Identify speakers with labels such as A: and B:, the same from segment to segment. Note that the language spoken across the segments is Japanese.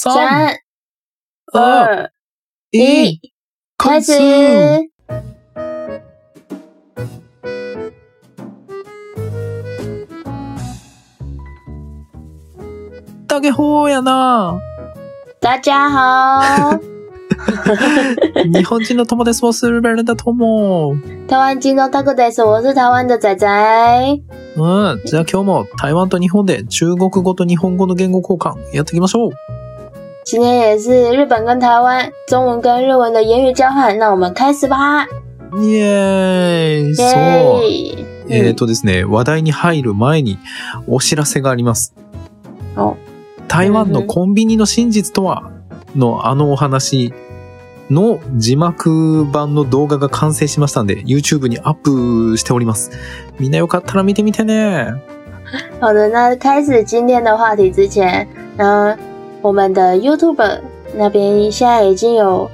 A: 三、
B: 三、
A: 二、
B: 二、
A: 一
B: 一，，开始。
A: 大家好やな。
B: 大家好，
A: 日本人の友です。我是日本人的友。
B: 台湾金钟 Taco Days，我是台湾的仔仔。
A: うん。じゃあ今日も台湾と日本で中国語と日本語の言語交換やっていきましょう。
B: 今天也是日本跟台湾中文跟日文的言语交换，那我们开始吧。
A: イエーイ。そう。
B: 耶！
A: えっ、とですね、話題に入る前にお知らせがあります。
B: お
A: 台湾のコンビニの真実とはのあのお話の字幕版の動画が完成しましたんで、YouTube にアップしております。みんなよかったら見てみてね。
B: 好的，那开始今天的话题之前，呢，我们的 YouTube 那边现在已经有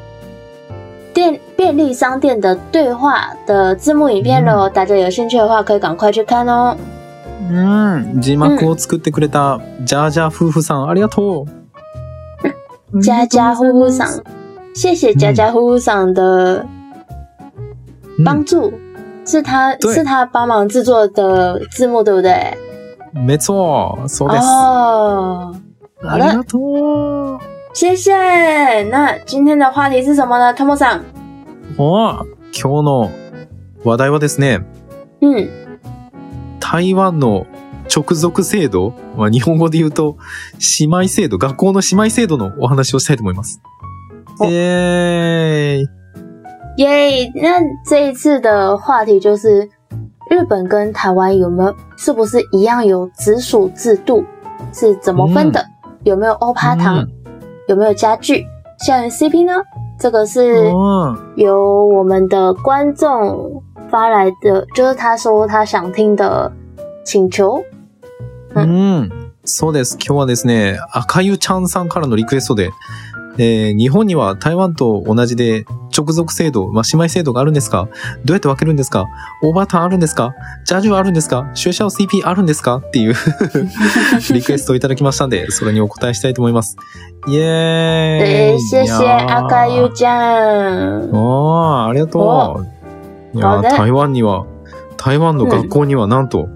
B: 店便利商店的对话的字幕影片了哦，大家有兴趣的话可以赶快去看哦。
A: うん。字幕を作ってくれたジャージャー夫婦さん、ありがとう。
B: 家家户户赏，谢谢家家户户赏的帮助，是他
A: 对
B: 是他帮忙制作的字幕，对不对？
A: めつお、そうです。
B: 哦，
A: ありがとう。
B: 谢谢。那今天的话题是什么呢？Tomo さん，
A: お今日の話題はですね、
B: 嗯，
A: 台湾の直属制度、まあ、日本語で言うと、姉妹制度、学校の姉妹制度のお話をしたいと思います。
B: お
A: えーイ。
B: 耶！那这一次的话题就是日本跟台湾有没有是不是一样有直属制度？是怎么分的？有没有欧趴糖？
A: 嗯
B: 有没有家具？校园 CP 呢？这个是
A: うん
B: 由我们的观众发来的，就是他说他想听的请求。
A: うん。そうです。今日はですね、赤ゆちゃんさんからのリクエストで、えー日本には台湾と同じで 直属制度、まあ、姉妹制度があるんですか？どうやって分けるんですか？オーバーターンあるんですか？ジャージュあるんですか？シューシャオ CP あるんですか？っていう リクエストをいただきましたんで、それにお答えしたいと思います。イエー
B: 对，
A: イ
B: 谢谢阿卡优酱。
A: ああ、ありがとう。いや台湾には、台湾の学校にはなんと、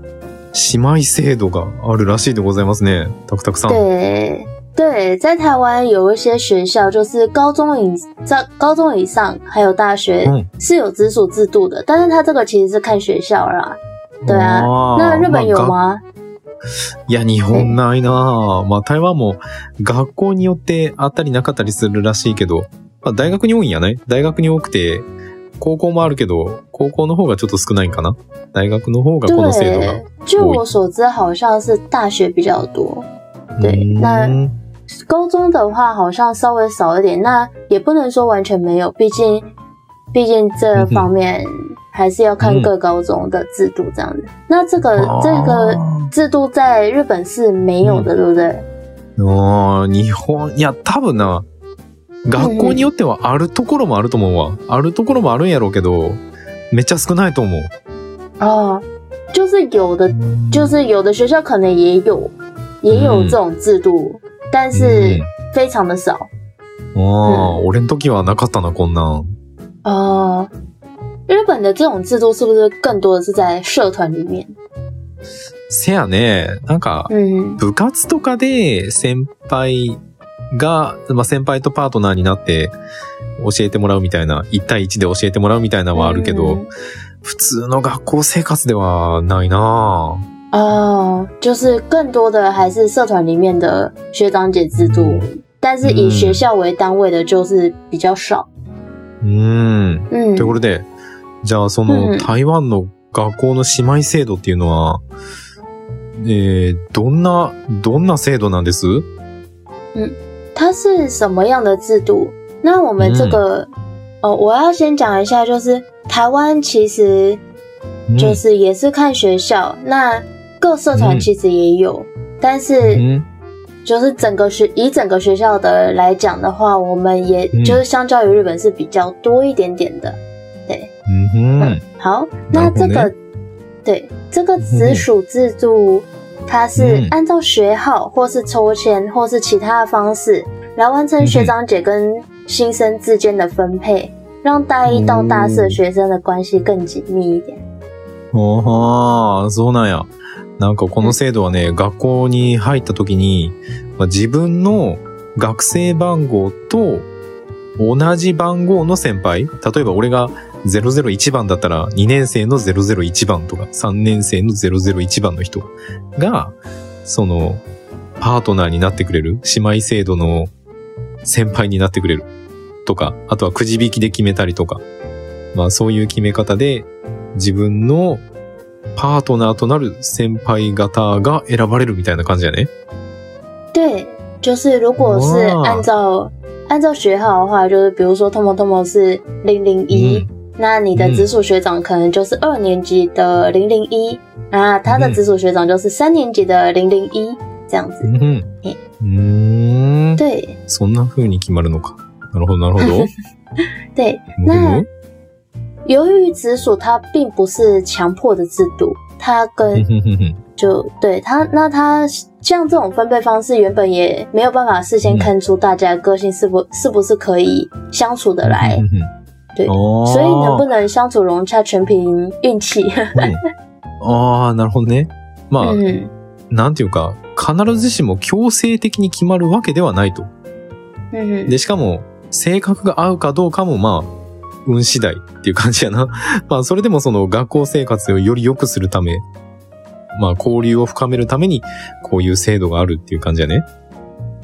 A: 姉妹制度があるらしいでございますね。たくたくさん。
B: 对对，在台湾有一些学校，就是高中以在高中以上，还有大学、
A: 嗯
B: 是有直属制度的，但是它这个其实是看学校啦。对啊，那日本有吗？
A: いや、日本ないなぁまあ、台湾も学校によってあったりなかったりするらしいけど、まあ、大学に多いんやね。大学に多くて、高校もあるけど、高校の方がちょっと少ないんかな？大学の方がこの制度が
B: 对。，据我所知，好像是大学比较多。对高中的话好像稍微少一点，那也不能说完全没有，毕竟毕竟这方面还是要看各高中的制度这样子。那这个
A: 哦
B: 这个制度在日本是没有的，对不对？
A: あー日本、いや、多分な、学校によってはあるところもあると思うわ。あるところもあるんやろうけど、めっちゃ少ないと思う。
B: 哦，就是有的，就是有的学校可能也有也有这种制度， 但是非常的少。
A: ああ、俺の時はなかったな、こんなん。
B: 哦，日本的这种制度是不是更多的是在社团里面？
A: せやね、なんか、
B: 嗯，
A: 部活とかで先輩が、まあ、先輩とパートナーになって教えてもらうみたいな、1対1で教えてもらうみたいなのはあるけど、
B: 嗯
A: 普通の学校生活ではないな
B: 哦，就是更多的还是社团里面的学长姐制度，但是以
A: 嗯
B: 学校为单位的就是比较少。
A: うん。
B: 嗯
A: ということで、じゃあそ
B: うん
A: の台湾の学校の姉妹制度っていうのは、えー、どんな、どんな制度なんです？
B: 它是什么样的制度？那我们这个，哦，我要先讲一下，就是台湾其实就是也是看学校，那各社团
A: 嗯
B: 其实也有，但是
A: うん
B: 就是整个学以整个学校的来讲的话，我们也
A: 嗯
B: 就是相较于日本是比较多一点点的。
A: うんうん
B: 好，
A: 然后呢
B: 那这个对这个直属制度，它是
A: 嗯
B: 按照学号或是抽签或是其他的方式 来完成学长姐跟新生之间的分配，让大一到大四的学生的关系更紧密一点。
A: おー、そうなんや。 なんかこの制度はね、学校に入った時に、まあ、自分の学生番号と同じ番号の先輩例えば俺が001番だったら2年生の001番とか3年生の001番の人が、その、パートナーになってくれる姉妹制度の先輩になってくれるとか、あとはくじ引きで決めたりとか、まあそういう決め方で自分のパートナーとなる先輩方が選ばれるみたいな感じやね。
B: 对，就是如果是
A: 哇
B: 按照按照学号的话，就是比如说 Tomo Tomo 是零零一，那你的
A: 嗯
B: 直属学长可能就是二年级的零零一，那他的
A: 嗯
B: 直属学长就是三年级的零零一，这样子。
A: うん。
B: え
A: うーん。
B: 对
A: そんな風に決まるのか。なるほど、なるほど。
B: 对，那由于直属它并不是强迫的制度，它跟就对他，那他像这种分配方式，原本也没有办法事先
A: 嗯
B: 看出大家的个性是不是不是可以相处得来。对所以能不能相处融洽，全凭运气？
A: うん ああ、なるほどね。まあ、
B: 嗯
A: なんていうか、必ずしも強制的に決まるわけではないと。
B: 嗯
A: で、しかも、性格が合うかどうかも、まあ、運次第っていう感じやな。まあ、それでもその学校生活をより良くするため、まあ、交流を深めるために、こういう制度があるっていう感じやね。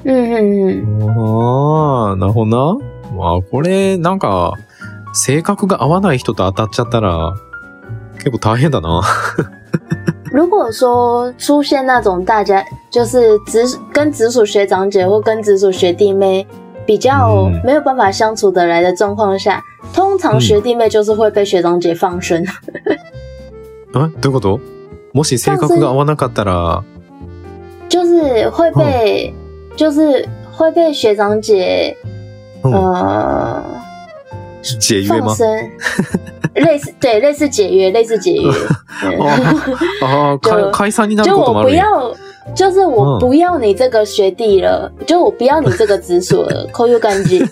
B: 嗯嗯嗯，
A: ああ、なるほどな。まあ、これ、なんか、性格が合わない人と当たっちゃったら、結構大変だな。
B: 如果说出现那种大家就是直跟直属学长姐或跟直属学弟妹比较
A: 嗯
B: 没有办法相处得来的状况下，通常
A: 嗯
B: 学弟妹就是会被学长姐放生。
A: えどういうこと？もし性格が合わなかったら、
B: 就是会被，就是会被学长姐，
A: うん、
B: 呃，
A: 解约吗？
B: 放生，类似 对，类似解约，类似解约，对。
A: ああ、か
B: 就
A: 解散になる。
B: 就我不。要，就是我
A: 嗯
B: 不要你这个学弟了，就我不要你这个直属了，扣又干净。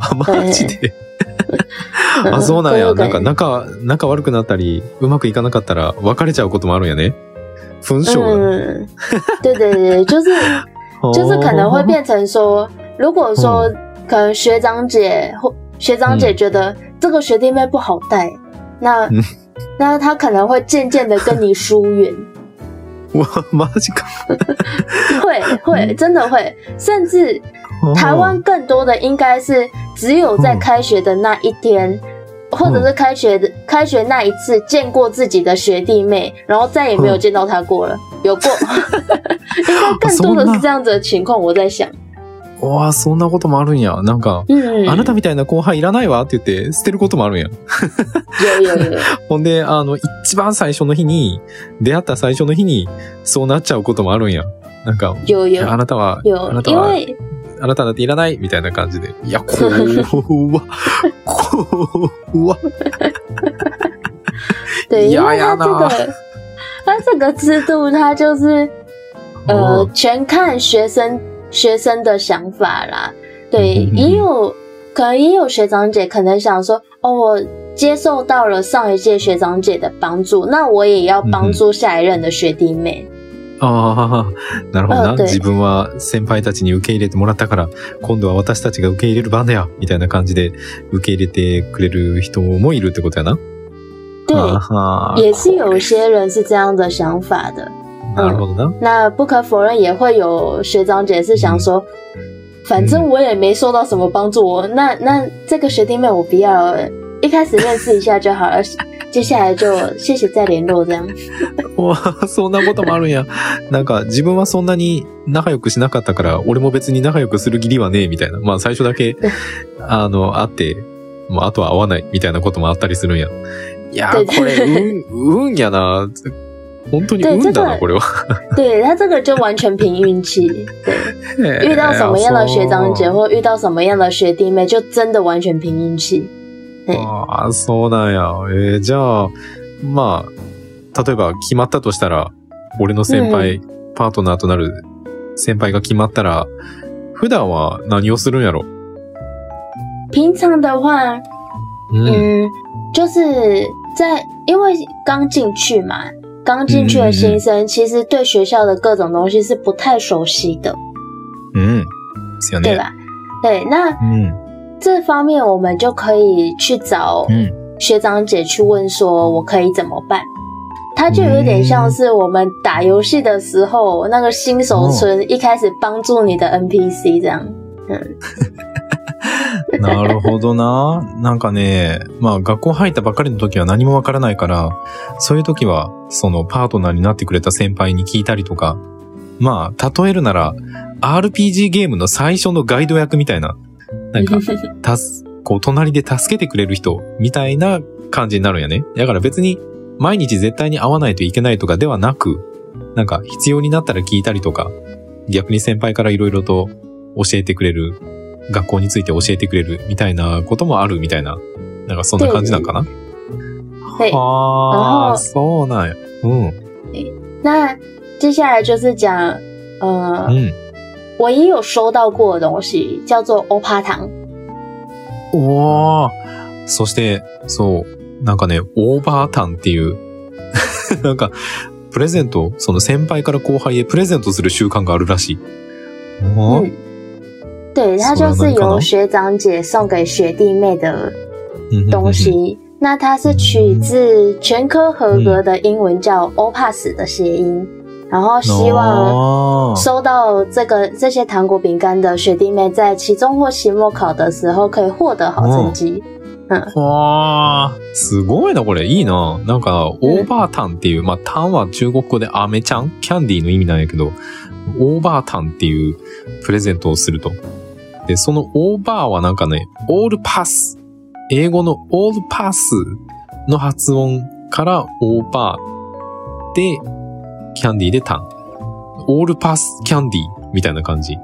A: あ、マジで？あ、そうなんや。なんか仲、仲悪くなったり、うまくいかなかったら別れちゃうこともあるんやね。分手が。
B: 嗯，对对对，就是 就是可能会变成说，如果说可能学长姐或学长姐觉得这个学弟妹不好带，那
A: 嗯
B: 那他可能会渐渐的跟你疏远，
A: うわ、マジか。
B: 会会真的会，甚至台湾更多的应该是只有在开学的那一天。或者是开学的开学那一次见过自己的学弟妹，然后再也没有见到他过了。有过，应该更多的是这样子的情况。我在想，
A: うわ、そんなこともあるんや。なんか、
B: 嗯，
A: あなたみたいな後輩いらないわって言って捨てることもあるんや。
B: 有有有，
A: ほんで、あの、一番最初の日に、出会った最初の日に、そうなっちゃうこともあるんや。なんか、
B: 有有
A: あなたは、
B: 有
A: あな，たは、
B: 因为
A: あなただっていらないみたいな感じで。いや、こうわ、こうわ。
B: 对，因为他这个他这个制度，它就是呃
A: 哦，
B: 全看学生学生的想法啦。对，
A: 嗯嗯嗯
B: 也有可能也有学长姐可能想说，哦，我接受到了上一届学长姐的帮助，那我也要帮助下一任的学弟妹。
A: ああ、なるほどな。自分は先輩たちに受け入れてもらったから、今度は私たちが受け入れる番だよみたいな感じで受け入れてくれる人もいるってことやな。
B: 对，也是有些人是这样的想法的。
A: なるほどな。
B: 那不可否认，也会有学长姐是想说，反正我也没受到什么帮助，我那那这个学弟妹我不要了，一开始认识一下就好了，接下来就谢谢再联络这样。
A: わあそんなこともあるんや。なんか自分はそんなに仲良くしなかったから、俺も別に仲良くする義理はねえみたいな。まあ最初だけ、あの、会って、まああとは会わないみたいなこともあったりするんや。いやー、これ、運、運やな。本当に
B: 对
A: 運だな、これは。
B: 对他这个就完全凭运气，对，遇到什么样的学长姐或遇到什么样的学弟妹，就真的完全凭运气。对，
A: ああ、そうなんや。えーじゃあ、まあ、例えば決まったとしたら、俺の先輩、パートナーとなる先輩が決まったら、普段は何をするんやろ？
B: 平常的话，
A: うん。
B: 嗯，就是在因为刚进去嘛，刚进去的新生其实对学校的各种东西是不太熟悉的，
A: うん。ですよね。
B: 对吧？对，那
A: うん。
B: 这方面我们就可以去找
A: うん。
B: 学长姐去问说，我可以怎么办？它就有点像是我们打游戏的时候，那个新手村一开始帮助你的 NPC 这样。
A: なるほどな。なんかね、まあ学校入ったばっかりの時は何もわからないから、そういう時は、そのパートナーになってくれた先輩に聞いたりとか、まあ、例えるなら、RPG ゲームの最初のガイド役みたいな、なんか、たす、こう、隣で助けてくれる人みたいな感じになるんやね。だから別に、毎日絶対に会わないといけないとかではなく、なんか、必要になったら聞いたりとか、逆に先輩からいろいろと教えてくれる、学校について教えてくれるみたいなこともあるみたいな、なんかそんな感じなんかな？
B: 对，
A: ああ、
B: 然後
A: そうなんや。うん。
B: 那接下来就是讲，呃，
A: うん。
B: 我也有收到过的东西，叫做欧趴糖。
A: おー。そして、そう、なんかね、オーバータンっていう、なんか、プレゼント、その先輩から後輩へプレゼントする習慣があるらしい。おー
B: 嗯，对，它就是由学长姐送给学弟妹的
A: うん
B: 东西。那它是取自全科合格的英文叫 OPAS 的谐音， 然后希望收到这个这些糖果饼干的学弟妹在期中或期末考的时候可以获得好成绩。
A: わあ、すごいな、これ。いいな。なんか、オーバータンっていう、まあ、タンは中国語でアメちゃん？キャンディーの意味なんやけど、オーバータンっていうプレゼントをすると。で、そのオーバーはなんかね、オールパス。英語のオールパスの発音からオーバーで、キャンディーでタン。オールパスキャンディーみたいな感じ。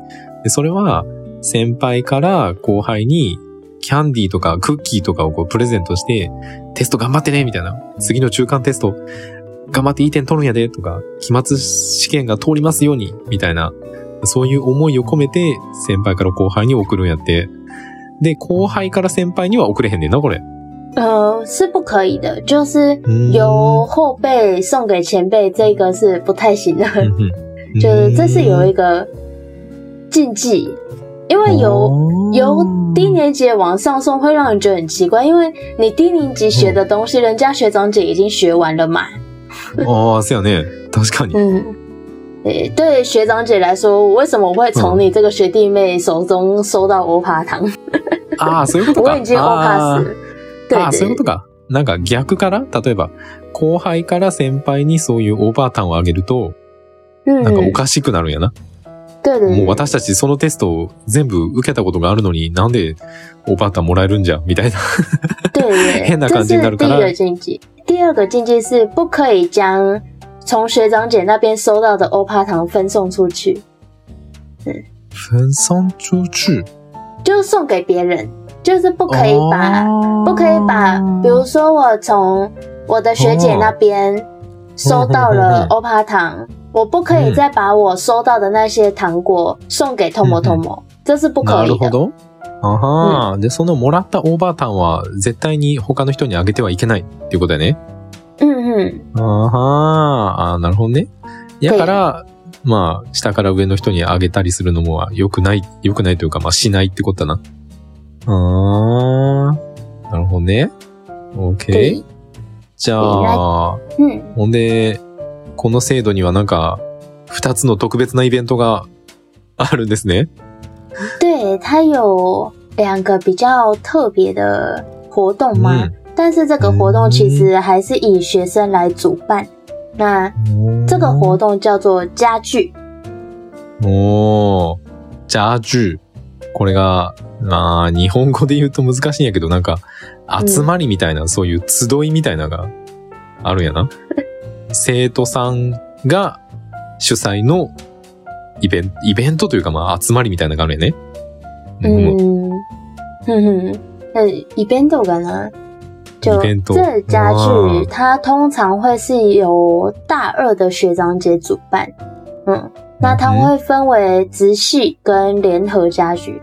A: で、それは先輩から後輩にキャンディーとかクッキーとかをこうプレゼントして、テスト頑張ってねみたいな。次の中間テスト頑張っていい点取るんやでとか、期末試験が通りますようにみたいな。そういう思いを込めて先輩から後輩に送るんやって。で、後輩から先輩には送れへんねんな、これ。
B: 呃，是不可以的，就是
A: 嗯
B: 由后辈送给前辈，这个是不太行的。
A: うんうん
B: 就是这是有一个禁忌，因为由
A: 哦
B: 由低年级往上送会让人觉得很奇怪，因为你低年级学的东西，人家学长姐已经学完了嘛。
A: ああ、そうやね。確かに。
B: 嗯，对，对学长姐来说，我为什么我会从你这个学弟妹手中收到欧趴糖？
A: ああ、そういうことか。
B: 我已经欧
A: あ
B: pass
A: ー
B: 了。 对
A: ああ、そういう
B: 对
A: ことか。なんか逆から、例えば、後輩から先輩にそういうオーバータンをあげると、
B: 嗯
A: なんかおかしくなるんやな。
B: 对对对，
A: もう私たちそのテストを全部受けたことがあるのになんでオーバータンもらえるんじゃ？みたいな。変な
B: 这
A: 感じになるから
B: 个禁忌。第二个禁忌是不可以将从学长姐那边收到的欧趴糖分送出去，
A: 分散出去？
B: 就是送给别人，就是不可以把、
A: 哦
B: 不可以把，比如说我从我的学姐那边收到了欧趴糖，我不可以再把我收到的那些糖果送给 Tomo Tomo，这是不可以的。
A: なるほど。あはーで、そのもらったオーバータンは絶対に他の人にあげてはいけないっていうことだよね。
B: 嗯嗯，
A: あはーあーなるほどね。やから、まあ、下から上の人にあげたりするのも良くない、良くないというか、まあ、しないってことだな。あー、なるほどね。OK
B: 对。，
A: じゃあ、
B: 嗯，
A: ほんで、この制度にはなんか、二つの特別なイベントがあるんですね。
B: 对，它有两个比较特别的活动嘛，
A: 嗯
B: 但是这个活动其实还是以学生来主办。那这个活动叫做家具，
A: おー、ジャージュ。これが、まあ、日本語で言うと難しいんやけど、なんか、集まりみたいな、そういう集いみたいなのがあるんやな。生徒さんが主催のイベント、イベントというか、まあ、集まりみたいなのがあるんやね。うん
B: 嗯，哼哼，那イベントかな？就
A: イベント
B: 这家
A: 哇
B: 具，它通常会是由大二的学长姐主办。嗯，那它会分为直系跟联合家具。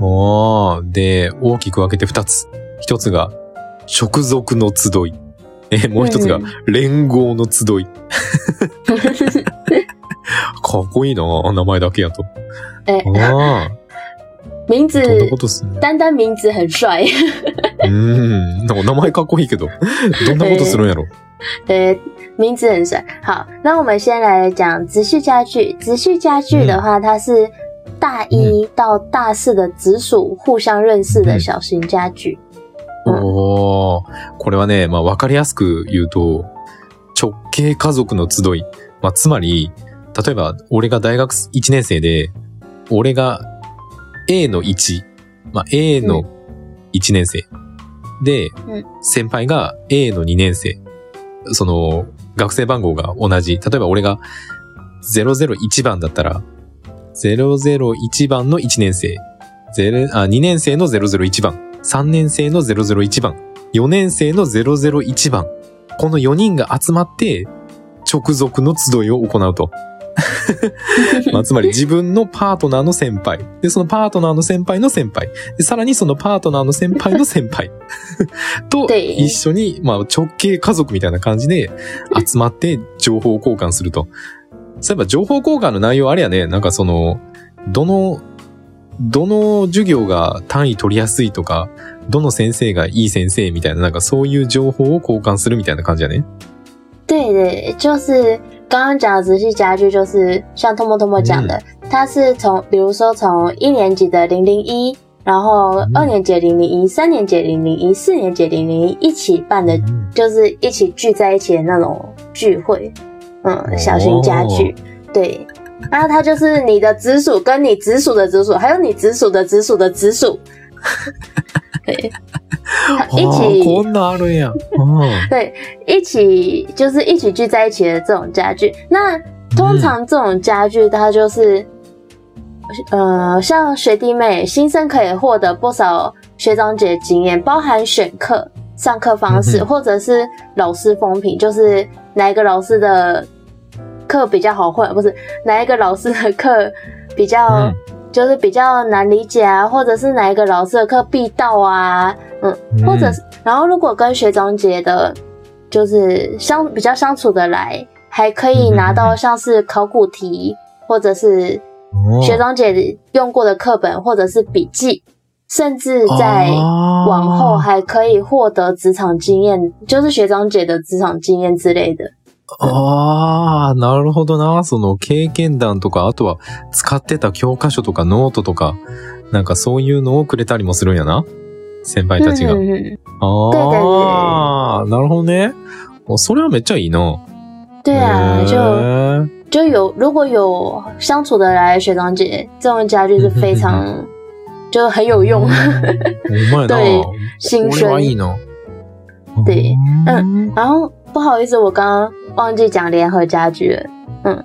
A: おー、で、大きく分けて二つ。一つが、直属の集い。え、もう一つが
B: うん、
A: 連合の集い。かっこいいな名前だけやと。
B: 哎、
A: あ
B: 名字
A: あ、どん
B: 名字很帅。
A: うん。なんか名前かっこいいけど、どんなことするんやろ？
B: 对，名字很帅。好，那我们先来讲直系家具。直系家具的话，它是大一到大四的直属互相认识的小型家具。うん
A: おーこれはね、まあわかりやすく言うと、直系家族の集い。まあつまり、例えば俺が大学1年生で、俺が A の1、まあ A の1年生。で、
B: うん
A: 先輩が A の2年生。その、学生番号が同じ。例えば俺が001番だったら、001番の1年生。あ2年生の001番。3年生の001番。4年生の001番。この4人が集まって、直属の集いを行うと。まあ、つまり自分のパートナーの先輩。で、そのパートナーの先輩の先輩。で、さらにそのパートナーの先輩の先輩。と
B: で
A: 一緒に、まあ、直系家族みたいな感じで集まって情報交換すると。そういえば情報交換の内容あれやね、なんかその、どの、どの授業が単位取りやすいとか、どの先生がいい先生みたいな、なんかそういう情報を交換するみたいな感じやね。
B: 对对，就是刚刚讲的直系家具，就是像托莫托莫讲的，它是从比如说从一年级的零零一，然后
A: 嗯。
B: 二年级零零一，三年级零零一，四年级零零一一起办的，
A: 嗯。
B: 就是一起聚在一起的那种聚会，嗯，小型家具，对。然后它就是你的直属跟你直属的直属，还有你直属的直属的直属，对，它一
A: あー
B: 起
A: こんなんあるんや。うん
B: 对，一起就是一起聚在一起的这种家具。那通常这种家具，它就是，呃，像学弟妹新生可以获得不少学长姐经验，包含选课、上课方式，
A: 嗯哼
B: 或者是老师风评，就是哪一个老师的 课比较好混，不是哪一个老师的课比较。
A: 嗯
B: 就是比较难理解啊，或者是哪一个老师的课必到啊，嗯，或者是，然后如果跟学长姐的，就是相比较相处的来，还可以拿到像是考古题，或者是学长姐用过的课本，或者是笔记，甚至在往后还可以获得职场经验，就是学长姐的职场经验之类的。
A: ああ、なるほどな。その経験談とか、あとは使ってた教科書とかノートとか、なんかそういうのをくれたりもするんやな。先輩たちが。
B: 嗯嗯
A: ああ、なるほどね。おそれはめっちゃいいな。
B: 对啊，就就有如果有相处得来的学长姐，这种家具是非常就很有用。对新
A: これはいい
B: 生。
A: な。
B: 对
A: うん。
B: 然后不好意思，我刚刚忘记讲联合家具了，
A: 嗯，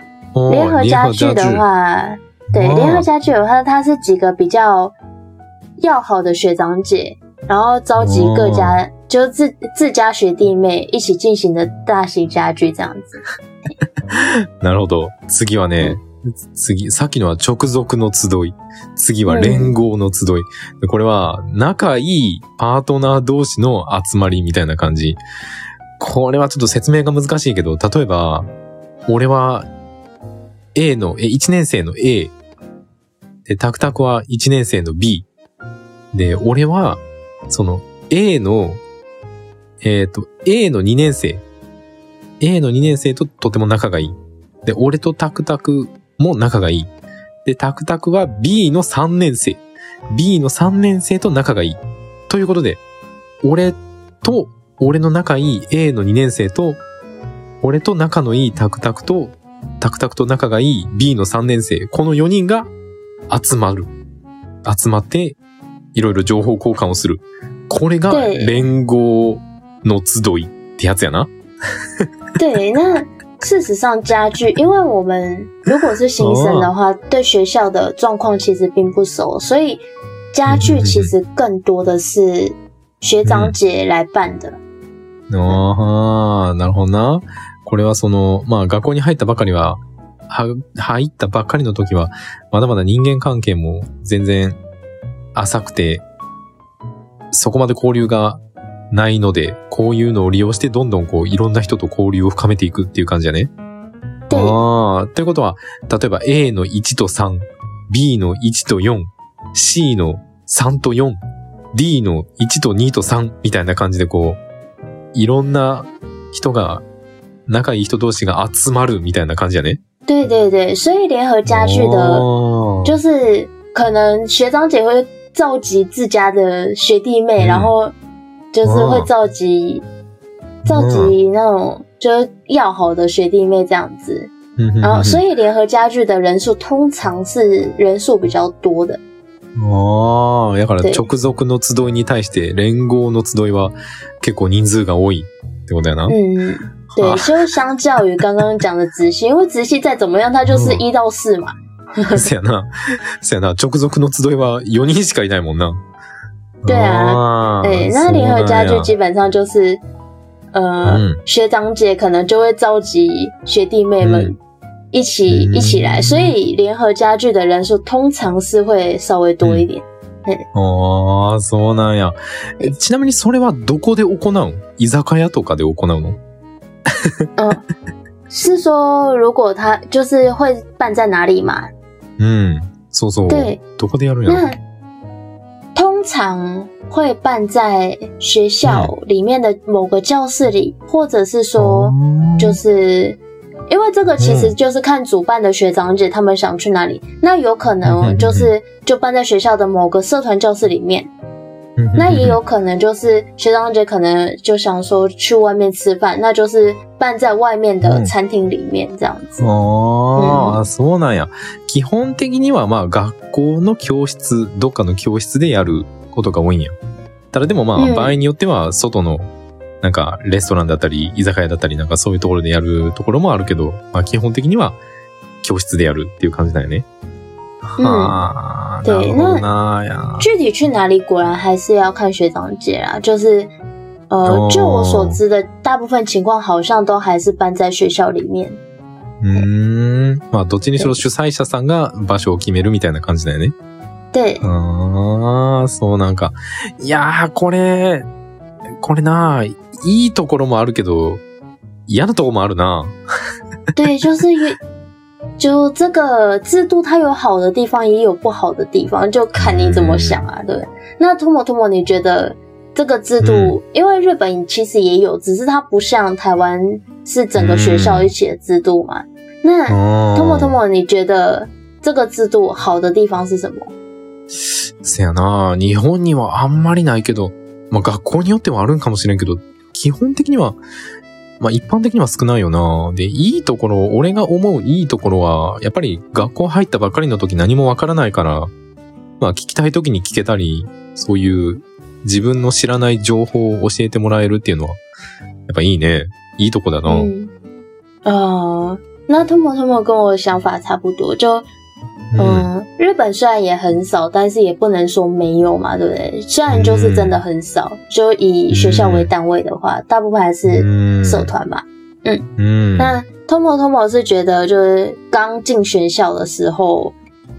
B: 联合家具的话，对联合家具的话，它是几个比较要好的学长姐，然后召集各家，就是自自家学弟妹一起进行的大型家具这样子。
A: なるほど。次はね、次さっきのは直属の集い、次は連合の集い。これは仲いいパートナー同士の集まりみたいな感じ。これはちょっと説明が難しいけど、例えば、俺は A の、え、1年生の A。で、タクタクは1年生の B。で、俺は、その A の、えっ、と、A の2年生。A の2年生ととても仲がいい。で、俺とタクタクも仲がいい。で、タクタクは B の3年生。B の3年生と仲がいい。ということで、俺と、俺の仲いい A の2年生と、俺と仲のいいタクタクと、タクタクと仲がいい B の3年生。この4人が集まる。集まって、いろいろ情報交換をする。これが
B: 对
A: 連合の集いってやつやな。
B: 对，那事实上家具，因为我们如果是新生的话，对学校的状况其实并不熟，所以家具其实更多的是学长姐来办的。
A: ああ、なるほどな。これはその、まあ学校に入ったばかりは、は入ったばっかりの時は、まだまだ人間関係も全然浅くて、そこまで交流がないので、こういうのを利用してどんどんこういろんな人と交流を深めていくっていう感じだね。
B: 对
A: ああ、ということは、例えば A の1と3、B の1と4、C の3と4、D の1と2と3みたいな感じでこう、いろんな人が、仲いい人同士が集まるみたいな感じやね。
B: 对对对，所以联合家具的，
A: 哦
B: 就是可能学长姐会召集自家的学弟妹，
A: 嗯
B: 然后就是会召集、召集那种就是要好的学弟妹这样子，然后所以联合家具的人数通常是人数比较多的。
A: ああ、だから
B: で
A: 直属の集いに対して連合の集いは結構人数が多いってことやな。
B: 嗯，对，就相较于刚刚讲的直系，因为直系再怎么样，它就是
A: 嗯
B: 一到四嘛。
A: そやな。そやな。直属の集いは4人しかいないもんな。
B: 对啊
A: あー
B: 对，那联合家具基本上就是，呃，
A: 嗯
B: 学长姐可能就会召集学弟妹们
A: 嗯
B: 一起、
A: 嗯
B: 一起来，所以联合家具的人数通常是会稍微多一点。
A: ああ、そうなんや。えちなみにそれはどこで行う？の居酒屋とかで行うの？
B: 嗯，是说如果他就是会办在哪里嘛？
A: うん。そうそう。
B: 对，
A: どこでやるんやろ？
B: 那通常会办在学校里面的某个教室里，或者是说。就是因为这个其实就是看主办的学长姐他们想去哪里，那有可
A: 嗯嗯
B: 能
A: 嗯
B: 就是就办在学校的某个社团教室里面，
A: うん
B: 那也有可能就是学长姐可能就想说去外面吃饭，那就是办在外面的餐厅里面这样子。
A: ああ、そうなんや。基本的にはまあ学校の教室、どっかの教室でやることが多いんや。ただでもまあ
B: うん。
A: 場合によっては外のなんかレストランだったり居酒屋だったりなんかそういうところでやるところもあるけど、まあ基本的には教室でやるっていう感じだよね。
B: うん
A: はあ、な
B: 对
A: るほどなや。
B: 具体去哪里，果然还是要看学长姐啦。就是呃
A: 哦，
B: 就我所知的，大部分情况好像都还是办在学校里面。
A: うーん。まあどっちにしろ主催者さんが場所を決めるみたいな感じだよね。
B: 对，
A: ああ、そうなんか。いやー、これ、これな、いいところもあるけど、嫌なところもあるな。
B: 对，就是有，就这个制度它有好的地方，也有不好的地方，就看你怎么想啊，对？那 Tomo Tomo，你觉得这个制度，
A: 嗯
B: 因为日本其实也有，只是它不像台湾是整个学校一起的制度嘛。那 Tomo，你觉得这个制度好的地方是什么？
A: せやな、日本にはあんまりないけど、まあ学校によってはあるんかもしれんけど、基本的には、まあ一般的には少ないよな。で、いいところ、俺が思ういいところは、やっぱり学校入ったばかりの時何もわからないから、まあ聞きたい時に聞けたり、そういう自分の知らない情報を教えてもらえるっていうのは、やっぱいいね。いいとこだな。
B: 嗯，呃，那 Tomo Tomo 跟我想法差不多，就
A: うん。
B: 嗯，日本虽然也很少，但是也不能说没有嘛，对不对？虽然就是真的很少，就以学校为单位的话，大部分还是
A: 嗯
B: 社团嘛。
A: うん。
B: 那 Tomo Tomo 是觉得，就是刚进学校的时候，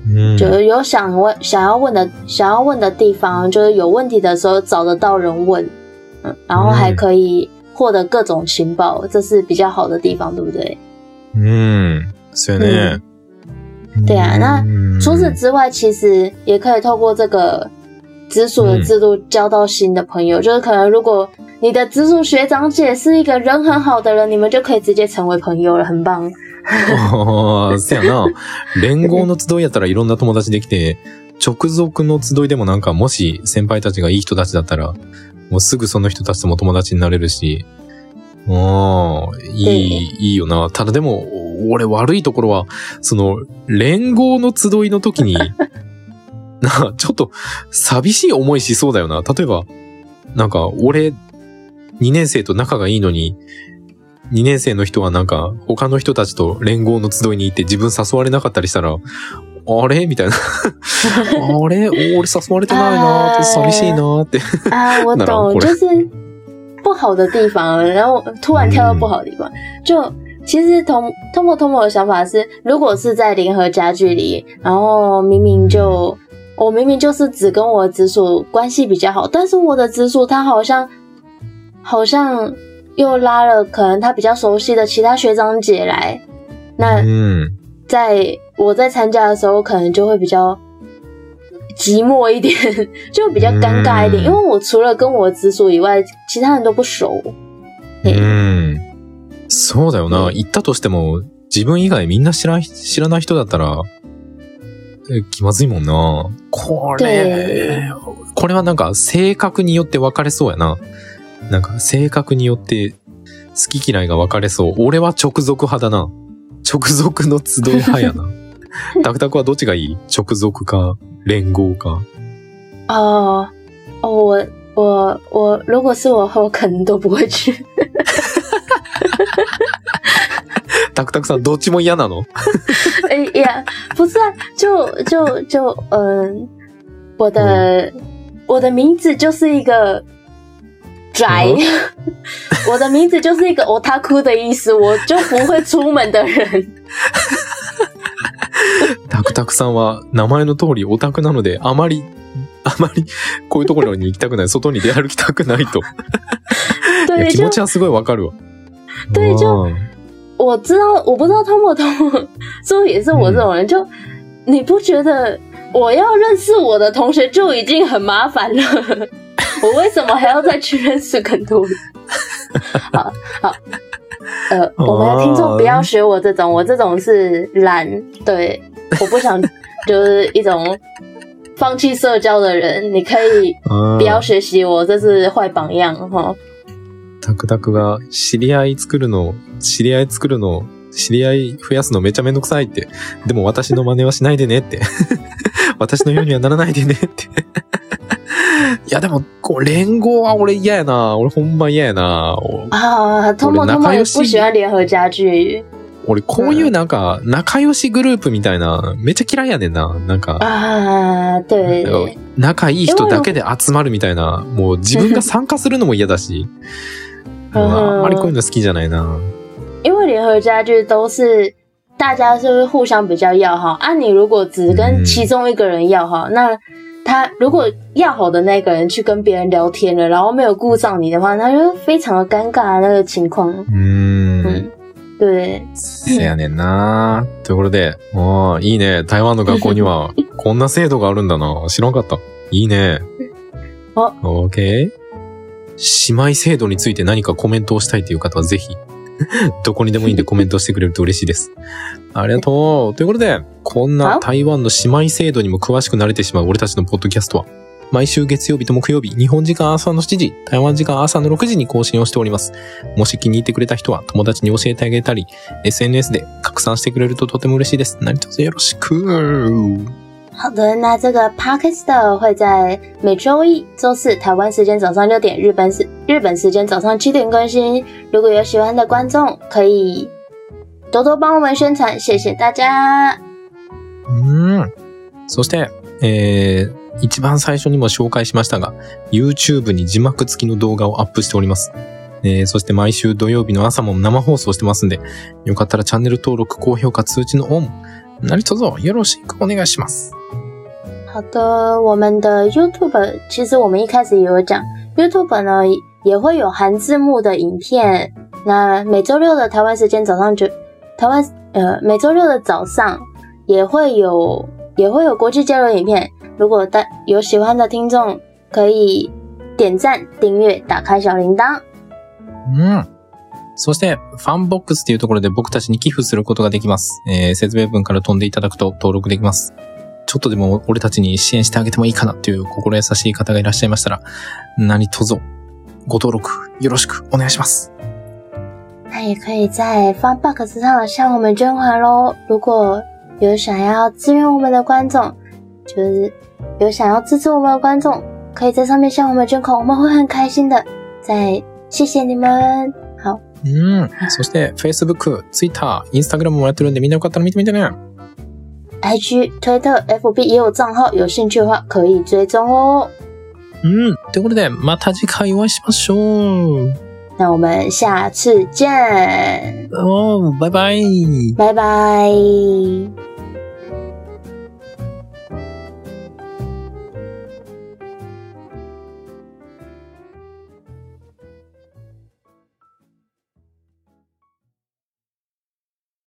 A: うん
B: 就是有想问、想要问的、想要问的地方，就是有问题的时候找得到人问，嗯，然后还可以获得各种情报，这是比较好的地方，对不对？
A: うん。そうやね。
B: 对啊那
A: うん
B: 除此之外，其实也可以透过这个直属的制度交到新的朋友。就是可能如果你的直属学长姐是一个人很好的人，你们就可以直接成为朋友了，很棒。
A: ああ、そやな。連合の集いやったらいろんな友達できて、直属の集いでもなんかもし先輩たちがいい人たちだったら、もうすぐその人たちとも友達になれるし、ああ、いい、いいよな。ただでも、俺悪いところは、その、連合の集いの時に、な、ちょっと寂しい思いしそうだよな。例えば、なんか、俺、2年生と仲がいいのに、2年生の人はなんか、他の人たちと連合の集いに行って自分誘われなかったりしたら、あれ？みたいな。あれ？俺誘われてないなーって寂しいなーって。
B: 啊，我
A: 那
B: 懂，不好的地方，然后突然跳到不好的地方，就其实同通过通过的想法是，如果是在联合家具里，然后明明就我明明就是只跟我直属关系比较好，但是我的直属他好像好像又拉了可能他比较熟悉的其他学长姐来，那
A: 嗯。
B: 在我在参加的时候，可能就会比较寂寞一点，就比较尴尬一点，
A: 嗯
B: 因为我除了跟我直属以外，其他人都不熟。
A: う
B: 嘿
A: ん。そうだよな。
B: うん
A: 行ったとしても、自分以外みんな知らん、知らない人だったら、え気まずいもんな。これ、これはなんか性格によって分かれそうやな。なんか性格によって好き嫌いが分かれそう。俺は直属派だな。直属の集い派やな。タクタクはどっちがいい？直属か、連合か？
B: 哦哦，我我我，如果是我的话，我可能都不会去。
A: タクタクさんどっちも嫌なの？
B: 哎呀，不是啊，就就就嗯，我的、我的名字就是一个宅，我的名字就是一个 otaku 的意思，我就不会出门的人。
A: タクタクさんは名前の通りオタクなので、あまり、あまりこういうところに行きたくない、外に出歩きたくないと。い気
B: 就
A: 持ちはすごいわかるわ。
B: 对就
A: うん
B: 我知道，我不知道通不通，说也是我这种人，就你不觉得我要认识我的同学就已经很麻烦了，我为什么还要再去认识更多人？好 好，呃，我们的听众不要学我这种，我这种是懒，对，我不想 就是一种放弃社交的人，你可以不要学习我，这是坏榜样哈。
A: タクタクが知り合い作るの、知り合い作るの、知り合い増やすのめっちゃめんどくさいって。でも私の真似はしないでねって。私のようにはならないでねって。いやでも、こう、連合は俺嫌やな。俺ほんま嫌やな。お
B: 啊，通默通默也不喜欢联合家具
A: 俺こういうなんか、仲良しグループみたいな、めっちゃ嫌いやねんな。なんか、
B: 啊，对。
A: 仲いい人だけで集まるみたいな、もう自分が参加するのも嫌だし。
B: うん
A: あんまりこういうの好きじゃないな。
B: 因为联合家具都是大家是互相比较要好啊？你如果只跟其中一个人要好，那他如果要好的那个人去跟别人聊天了，然后没有顾上你的话，那就非常的尴尬的那个情况。嗯，对，
A: せやねんな。ということで、ああ、いいね。台湾の学校には こんな制度があるんだな。知らんかった。いいね。
B: あ
A: OK。姉妹制度について何かコメントをしたいという方はぜひ、どこにでもいいんでコメントしてくれると嬉しいです。ありがとう。ということで、こんな
B: あ？
A: 台湾の姉妹制度にも詳しくなれてしまう俺たちのポッドキャストは、毎週月曜日と木曜日、日本時間朝の7時、台湾時間朝の6時に更新をしております。もし気に入ってくれた人は友達に教えてあげたり、SNS で拡散してくれるととても嬉しいです。何卒よろしく。
B: 好的，那这个 podcast 会在每周一、周四台湾时间早上六点，日本时日本时间早上七点更新。如果有喜欢的观众，可以多多帮我们宣传，谢谢大家。
A: うん。そして、えー、一番最初にも紹介しましたが、YouTube に字幕付きの動画をアップしております。えー、そして毎週土曜日の朝も生放送してますんで、よかったらチャンネル登録、高評価、通知のオン、何卒よろしくお願いします。
B: 好的，我们的 YouTube 其实我们一开始也有讲，YouTube 呢也会有含字幕的影片。那每周六的台湾时间早上九，台湾呃每周六的早上也会有也会有国际交流影片。如果大有喜欢的听众，可以点赞、订阅、打开小铃铛。
A: うん。そして、ファンボックスっていうところで僕たちに寄付することができます。えー、説明文から飛んでいただくと登録できます。ちょっとでも俺たちに支援してあげてもいいかなっていう心優しい方がいらっしゃいましたら、何卒ご登録よろしくお願いします。
B: 那也可以在 Funbox 上向我们捐款喽。如果有想要支援我们的观众，就是有想要支持我们的观众，可以在上面向我们捐款，我们会很开心的。再谢谢你们。好，
A: うん。そして、Facebook、Twitter、Instagram もやってるんでみんなよかったら見てみてね。
B: IG、推特、FB 也有账号，有兴趣的话可以追踪哦。
A: うん。ということで、また次回お会いしましょう。
B: 那我们下次见，
A: 哦，拜拜。
B: 拜拜。